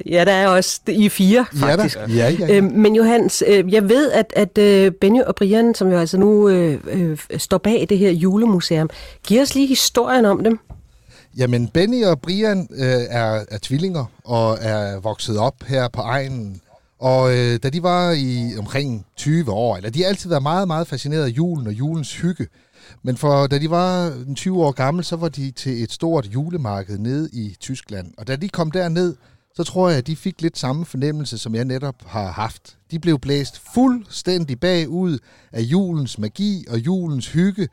ja, der er også I er fire, faktisk. Ja, da. ja, ja. Øhm, men Johans, øh, jeg ved, at, at øh, Benny og Brian, som jo altså nu øh, øh, står bag det her julemuseum, giver os lige historien om dem. Jamen, Benny og Brian øh, er, er tvillinger og er vokset op her på egnen. Og øh, da de var i omkring 20 år, eller de har altid været meget, meget fascineret af julen og julens hygge. Men for da de var en 20 år gamle, så var de til et stort julemarked nede i Tyskland. Og da de kom derned, så tror jeg, at de fik lidt samme fornemmelse, som jeg netop har haft. De blev blæst fuldstændig bagud af julens magi og julens hygge.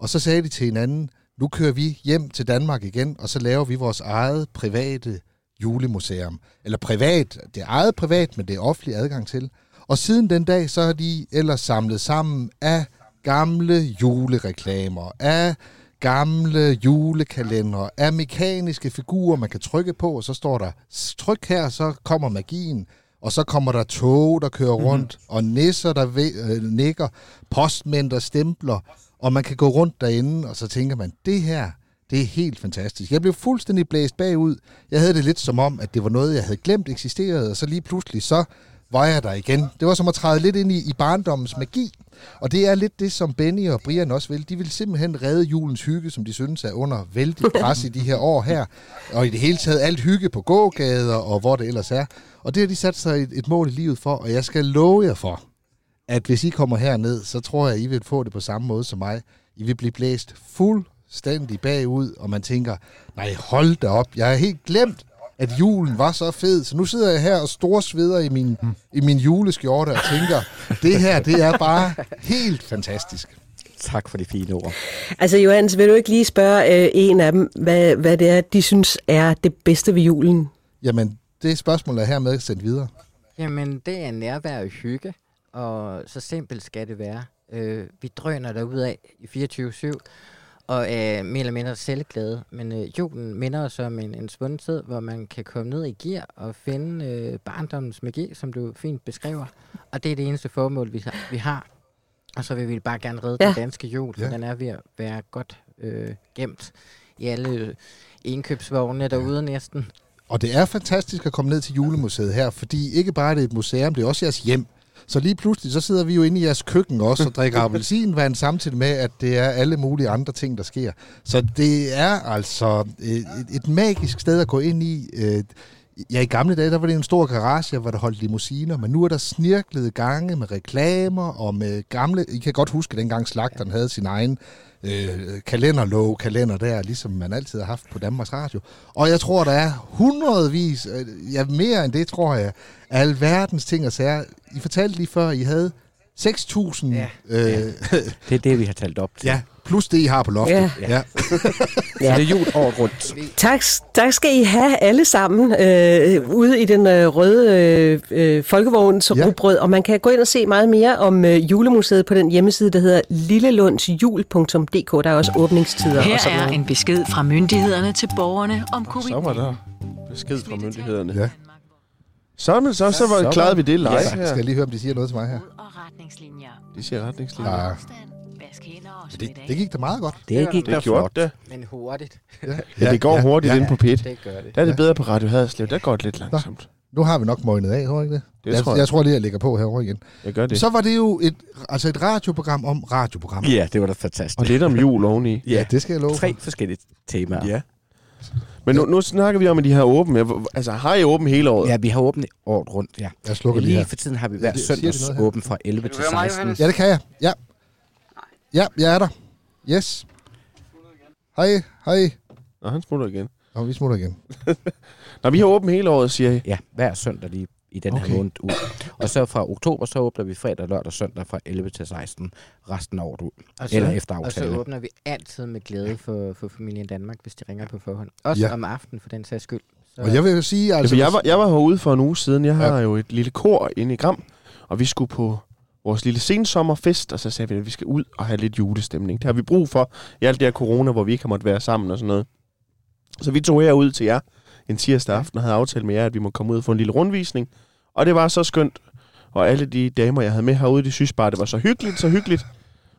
Og så sagde de til hinanden, nu kører vi hjem til Danmark igen, og så laver vi vores eget private julemuseum. Eller privat, det er eget privat, men det er offentlig adgang til. Og siden den dag, så har de ellers samlet sammen af gamle julereklamer, af gamle julekalender, af mekaniske figurer, man kan trykke på, og så står der, tryk her, så kommer magien. Og så kommer der tog, der kører rundt, mm-hmm. og nisser, der ve- øh, nikker, postmænd, der stempler, og man kan gå rundt derinde, og så tænker man, det her, det er helt fantastisk. Jeg blev fuldstændig blæst bagud. Jeg havde det lidt som om, at det var noget, jeg havde glemt eksisterede, og så lige pludselig så var jeg der igen. Det var som at træde lidt ind i, i barndommens magi. Og det er lidt det, som Benny og Brian også vil. De vil simpelthen redde julens hygge, som de synes er under vældig pres i de her år her. Og i det hele taget alt hygge på gågader og hvor det ellers er. Og det har de sat sig et, et mål i livet for, og jeg skal love jer for, at hvis I kommer herned, så tror jeg, at I vil få det på samme måde som mig. I vil blive blæst fuldstændig bagud, og man tænker, nej, hold da op, jeg har helt glemt, at julen var så fed. Så nu sidder jeg her og storsveder i min, mm. i min juleskjorte og tænker, det her, det er bare helt fantastisk. Tak for de fine ord. Altså Johannes, vil du ikke lige spørge øh, en af dem, hvad, hvad det er, de synes er det bedste ved julen? Jamen, det spørgsmål er hermed sendt videre. Jamen, det er nærvær og hygge, og så simpelt skal det være. Øh, vi drøner derud af i 24-7, og er mere eller mindre selvglade. Men øh, julen minder os om en, en svunden tid, hvor man kan komme ned i gear og finde øh, barndommens magi, som du fint beskriver. Og det er det eneste formål, vi har. Vi har. Og så vil vi bare gerne redde ja. Ja. den danske jul, for Ja. ja. den er ved at være godt øh, gemt i alle øh, indkøbsvogne derude næsten. Og det er fantastisk at komme ned til julemuseet her, fordi ikke bare er det et museum, det er også jeres hjem. Så lige pludselig, så sidder vi jo inde i jeres køkken også og drikker appelsinvand, samtidig med, at det er alle mulige andre ting, der sker. Så det er altså et, et magisk sted at gå ind i. Øh, Ja, i gamle dage, der var det en stor garage, hvor der holdt limousiner, men nu er der snirklede gange med reklamer og med gamle... I kan godt huske, dengang slagteren havde sin egen øh, kalenderlov, kalender der, ligesom man altid har haft på Danmarks Radio. Og jeg tror, der er hundredvis, øh, ja mere end det, tror jeg, af alverdens ting og sager. I fortalte lige før, I havde 6.000... Ja. Øh, Det er det, vi har talt op til. ja, plus det, I har på loftet. Ja. ja. Så det er jul året rundt. Tak, tak skal I have alle sammen øh, ude i den øh, røde øh, øh, folkevogns Ja. rugbrød, og man kan gå ind og se meget mere om øh, julemuseet på den hjemmeside, der hedder lillelundsjul.dk. Der er også åbningstider og Her sådan er noget. en besked fra myndighederne til borgerne om covid Så var der besked fra myndighederne. Ja. Så, men så, så var, Så klarede vi det live Ja, her. skal jeg lige høre, om de siger noget til mig her. og retningslinjer. De siger retningslinjer. Ja, Afstand, vask hænder og det, det gik da meget godt. Det gik da Det gjorde flot. det. Men hurtigt, Ja, det går hurtigt ja. ind på pit. det gør det. Der er det bedre på Radio Haderslev. Der går det lidt langsomt. Nu har vi nok møgnet af, tror jeg ikke det? Det jeg, tror jeg. jeg tror lige, jeg lægger på herovre igen. Jeg gør det. Så var det jo et, altså et radioprogram om radioprogram. Ja, det var da fantastisk. Og lidt om jul oveni. Ja, det skal jeg love Tre for. forskellige temaer. Ja. Men nu, nu snakker vi om, at de har åben. Ja, hvor- Altså, har I åben hele året? Ja, vi har åbent året rundt, ja. Jeg slukker lige Lige her. for tiden har vi hver Ja, det- søndags noget her? åben fra 11 Kan du til høre mig, 16. Johannes? Ja, det kan jeg. Ja. Ja, jeg er der. Yes. Hej, hej. Nå, han smutter igen. Og vi smutter igen. Nå, vi har åben hele året, siger I. Ja, hver søndag lige i den Okay. her måned ud. Og så fra oktober, så åbner vi fredag, lørdag og søndag fra 11 til 16 resten af året ud. Og så, Eller efter og så aftale. åbner vi altid med glæde for, for familien Danmark, hvis de ringer på forhånd. Også Ja. ja. om aftenen, for den sags skyld. Så, Og jeg vil jo sige, altså... Altså, jeg, var, jeg var herude for en uge siden. Jeg har Ja. ja. jo et lille kor inde i Gram, og vi skulle på vores lille sensommerfest, og så sagde vi, at vi skal ud og have lidt julestemning. Det har vi brug for i alt det her corona, hvor vi ikke har måttet være sammen og sådan noget. Så vi tog herud til jer en tirsdag aften og havde aftalt med jer, at vi må komme ud og få en lille rundvisning. Og det var så skønt. Og alle de damer, jeg havde med herude, de synes bare, det var så hyggeligt, så hyggeligt.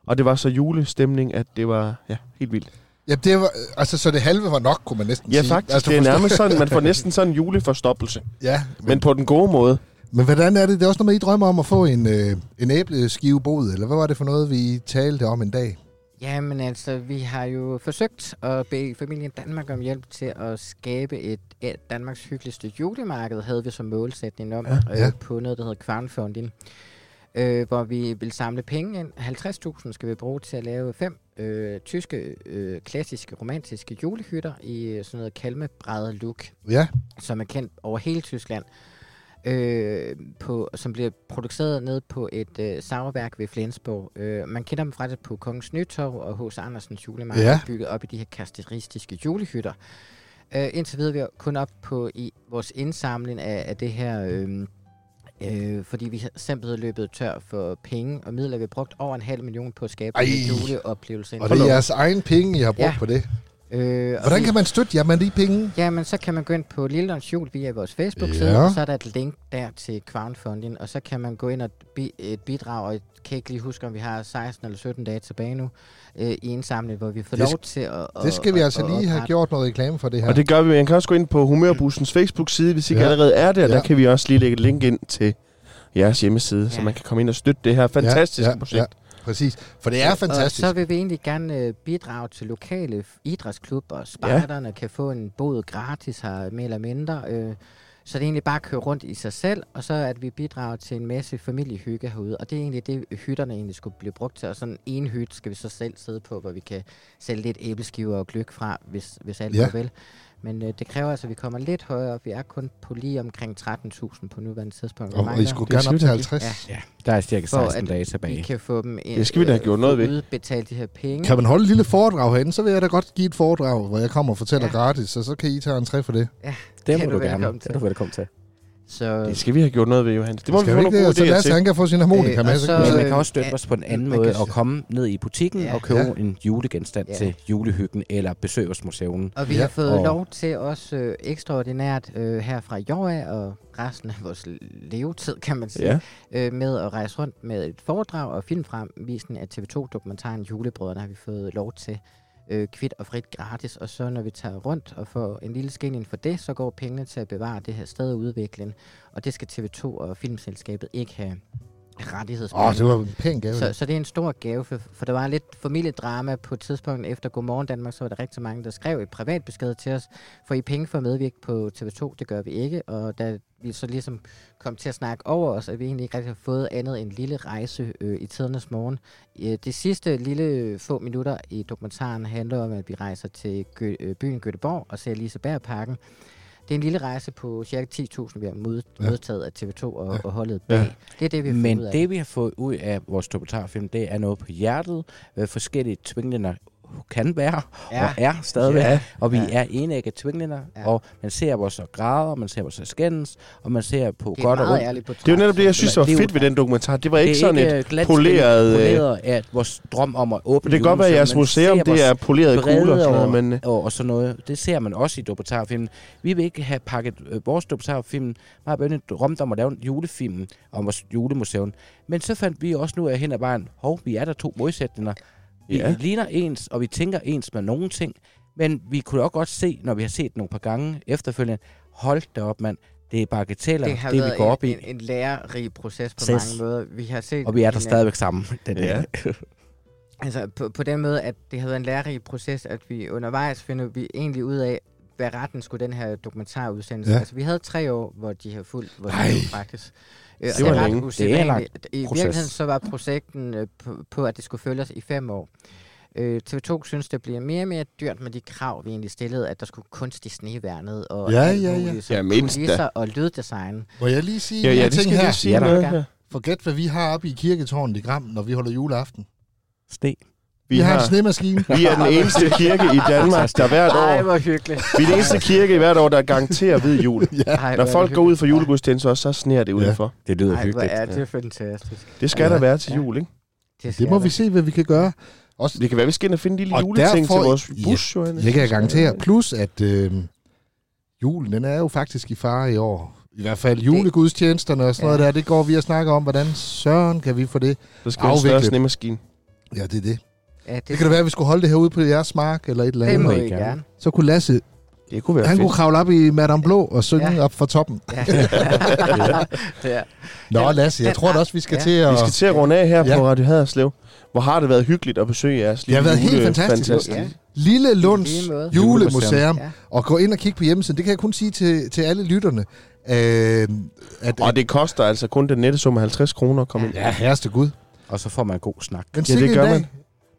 Og det var så julestemning, at det var ja, helt vildt. Ja, det var, altså, så det halve var nok, kunne man næsten Ja, sige. faktisk. Altså, det er nærmest sådan, man får næsten sådan en juleforstoppelse. Ja, men, Men på den gode måde. Men hvordan er det? Det er også noget med, I drømmer om at få en, øh, en æbleskivebod, eller hvad var det for noget, vi talte om en dag? Jamen altså, vi har jo forsøgt at bede familien Danmark om hjælp til at skabe et, et Danmarks hyggeligste julemarked, havde vi som målsætning om, ja, ja. Øh, på noget, der hedder crowdfunding. Øh, hvor vi vil samle penge ind. 50.000 skal vi bruge til at lave fem øh, tyske, øh, klassiske, romantiske julehytter i øh, sådan noget kalmebræddet look, Ja, som er kendt over hele Tyskland. Øh, på, som bliver produceret ned på et øh, sagerværk ved Flensborg. Øh, man kender dem faktisk på Kongens Nytorv og H.C. Andersens julemarked, Ja. bygget op i de her karakteristiske julehytter. Øh, indtil videre er vi kun op på i vores indsamling af, af det her øh, Øh, fordi vi simpelthen løbet tør for penge og midler. Vi har brugt over en halv million på at skabe Ej. en juleoplevelse. Og det er jeres egen penge, I har brugt Ja. på det. Øh, og Hvordan vi- kan man støtte jer med de penge? Jamen, så kan man gå ind på Lillelunds Jul via vores Facebook-side, Ja. og så er der et link der til crowdfunding, og så kan man gå ind og bi- et bidrag, og jeg kan ikke lige huske, om vi har 16 eller 17 dage tilbage nu, øh, i indsamling, hvor vi får Det lov til at... Det skal vi at- altså at- lige at have gjort noget reklame for det her. Og det gør vi. Man kan også gå ind på Humørbussens Facebook-side, hvis I ikke Ja. allerede er der. Der Ja. kan vi også lige lægge et link ind til jeres hjemmeside, så Ja. man kan komme ind og støtte det her fantastiske ja, projekt. Ja, præcis. For det er Og fantastisk. så vil vi egentlig gerne øh, bidrage til lokale idrætsklubber. Spejderne kan få en båd gratis her, mere eller mindre. Øh, så det er egentlig bare at køre rundt i sig selv, og så at vi bidrager til en masse familiehygge herude. Og det er egentlig det, hytterne egentlig skulle blive brugt til. Og sådan en hytte skal vi så selv sidde på, hvor vi kan sælge lidt æbleskiver og gløk fra, hvis, hvis alt Ja. går vel. Men øh, det kræver altså, at vi kommer lidt højere op. Vi er kun på lige omkring 13.000 på nuværende tidspunkt. Vi Og, og I skulle Det er gerne op til sindssygt. 50. Ja. Ja, der er cirka For 16 at dage vi tilbage. kan få dem ind, Det skal vi da have gjort noget ved. Betale de her penge. Kan man holde et lille foredrag herinde, så vil jeg da godt give et foredrag, hvor jeg kommer og fortæller Ja. gratis, og så kan I tage en træ for det. Det Det må er du du gerne. Det er du velkommen til. Så, Det skal vi have gjort noget ved, Johannes. Det må Skal vi vi få ikke nogle det? Så gode idéer til. han kan få sin harmonika Øh, med. Så så- Men man kan også støtte ja, os på en anden måde og komme ned i butikken Ja. og købe Ja. en julegenstand Ja. til julehyggen eller besøge os museum. og vi Ja. har fået Og- lov til også øh, ekstraordinært øh, her fra i år og resten af vores levetid, kan man sige, Ja. øh, med at rejse rundt med et foredrag og filmfremvisning af TV2-dokumentaren Julebrødrene, har vi fået lov til øh, kvidt og frit gratis. Og så når vi tager rundt og får en lille skilling for det, så går pengene til at bevare det her sted og udvikling. Og det skal TV2 og filmselskabet ikke have rettighedsmæssigt. Åh, det var en pæn gave. Så, så det er en stor gave, for, for der var lidt familiedrama på et tidspunkt efter Godmorgen Danmark, så var der rigtig mange, der skrev et privat besked til os, for I penge for at medvirke på TV2, det gør vi ikke, og da vi så ligesom kom til at snakke over os, at vi egentlig ikke rigtig har fået andet end en lille rejse øh, i tidernes morgen. Øh, det sidste lille få minutter i dokumentaren handler om, at vi rejser til Gø- øh, byen Göteborg og ser Lisebergparken. Det er en lille rejse på cirka 10.000, vi har mod, Ja. modtaget af TV2 og, Ja. og holdet bag. Ja. Det er det, vi har Men fået ud af. det, vi har fået ud af vores dokumentarfilm, det er noget på hjertet, hvad forskellige tvinglænder kan være, ja. og er stadigvæk. Ja. Og vi Ja. er enægget tvinglænder, Ja. og man ser vores græder, man ser vores skændes, og man ser på Det godt og ondt. ærligt på Det er jo netop det, jeg synes, var Det fedt ved den dokumentar. Det var ikke det er sådan ikke et... øh, poleret, øh, poleret af vores drøm om at åbne Det kan godt være, at jeres museum, det er polerede kugler og sådan noget, men... øh, og, og sådan noget. Det ser man også i dokumentarfilmen. Vi vil ikke have pakket øh, vores dokumentarfilm. Meget bønne drømt om at lave en julefilm om vores julemuseum. Men så fandt vi også nu af hen ad vejen, hov, vi er der to modsætninger. Vi Ja. ligner ens, og vi tænker ens med nogle ting. Men vi kunne også godt se, når vi har set nogle par gange efterfølgende, hold da op, mand. Det er bagateller, det det, har det vi går op en, i. en, en lærerig proces på Ses. mange måder. Vi har set Og vi er der en, stadigvæk sammen. Den Ja. ja. Altså på, på den måde, at det har været en lærerig proces, at vi undervejs finder vi egentlig ud af, hvad retten skulle den her dokumentarudsendelse. Ja. Ja. Altså vi havde tre år, hvor de har fulgt vores Ej. Øh, Det var er ret længe. Det er en lang. I virkeligheden så var projekten øh, på, på, at det skulle følge os i fem år. Øh, TV2 synes, det bliver mere og mere dyrt med de krav, vi egentlig stillede, at der skulle kunstig sneværnet og Ja, ja, ja. Ja, kulisser og lyddesign. Må jeg lige sige Ja, en ja, det ting skal her? sige Ja, noget Ja. her. Forget, hvad vi har oppe i kirketårnet i Gram, når vi holder juleaften. Ste. Vi, vi har en snemaskine. vi er den eneste kirke i Danmark, der hvert Ej, år... hvor hyggeligt. Vi er den eneste kirke i hvert år, der garanterer hvid jul. Ej, Når er folk går ud for julegudstjeneste også, så sneer det udenfor. Det lyder Ej, hyggeligt. er det fantastisk. Det skal Ja. der være til Ja. jul, ikke? Det, Det må der. vi se, hvad vi kan gøre. Også, Det kan være, vi skal ind og finde en lille Og juleting derfor- til vores Ja, bus, Johannes. det kan jeg garantere. Plus, at øh, julen, den er jo faktisk i fare i år. I hvert fald julegudstjenesterne og sådan noget Ja. der, det går vi og snakker om, hvordan søren kan vi få det. Så skal vi have en større afviklet. snemaskine. Ja, det er det. Ja, det, Det kan da være, at vi skulle holde det herude på jeres mark eller et eller det andet. må må I gerne. Så kunne Lasse, Det kunne være han fedt. kunne kravle op i Madame Blå og synge Ja. op fra toppen. Ja. det er. Nå, Lasse, jeg tror da også, vi skal ja. til at... Vi skal til at runde af her Ja. på Radio Haderslev. Hvor har det været hyggeligt at besøge jeres Det har lille været helt jule- fantastisk. Ja. Lille Lunds julemuseum. Ja. Og gå ind og kigge på hjemmesiden. Det kan jeg kun sige til, til alle lytterne. Øh, at, Og det koster altså kun den nette sum af 50 kroner at komme ind. Ja, herreste Gud. Og så får man en god snak. Men Ja, det gør dag. man.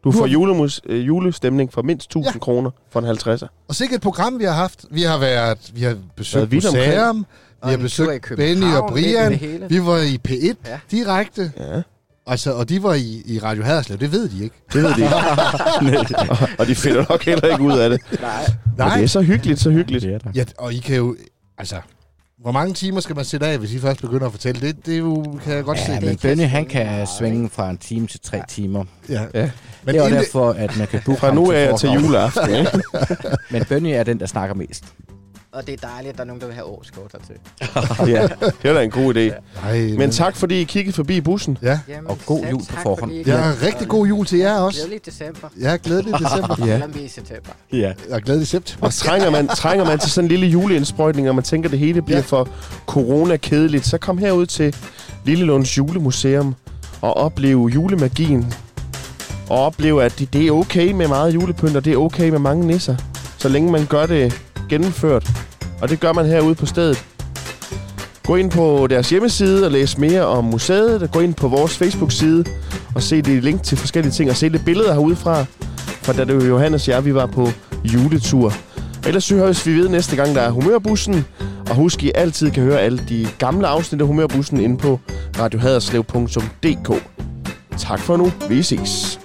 Du får har- julemus, øh, julestemning for mindst 1000 Ja. kroner for en 50'er. Og sikkert et program, vi har haft. Vi har været, vi har besøgt Været museum. Vi har besøgt Benny og Brian. Vi var i P1 Ja. ja. direkte. Ja, Altså, og de var i, i Radio Haderslev. Det ved de ikke. det ved de ikke. og, og de finder nok heller ikke ud af det. Nej. Og det er så hyggeligt, så hyggeligt. Det er der. Ja, og I kan jo... Altså, Hvor mange timer skal man sætte af, hvis I først begynder at fortælle? Det, det er jo, kan jeg godt Ja, se. men Men, Benny, han kan svinge fra en time til tre timer. ja. Ja. men det er jo derfor, at man kan booke Fra nu af til forhånd. juleaften, ikke? Men Benny er den, der snakker mest. Og det er dejligt, at der er nogen, der vil have årskort hertil. ja, det er da en god idé. Ej, Men tak, fordi I kiggede forbi bussen. Ja, Jamen, Og god jul på forhånd. ja kom. rigtig god jul til jer også. Glædelig december. Ja, glædelig december. Ja. Eller i september. Ja. Og glædelig september. Og trænger man, trænger man til sådan en lille juleindsprøjtning, og man tænker, at det hele bliver Ja. for corona-kedeligt, så kom herud til Lillelunds Julemuseum og opleve julemagien. Og opleve, at det, det er okay med meget julepynt, og det er okay med mange nisser, så længe man gør det gennemført. Og det gør man herude på stedet. Gå ind på deres hjemmeside og læs mere om museet. Gå ind på vores Facebook-side og se det link til forskellige ting, og se lidt billeder herudefra. For da det var Johannes og jeg, vi var på juletur. Og ellers så høres vi ved næste gang, der er Humørbussen. Og husk, I altid kan høre alle de gamle afsnit af Humørbussen inde på radiohaderslev.dk. Tak for nu. Vi ses.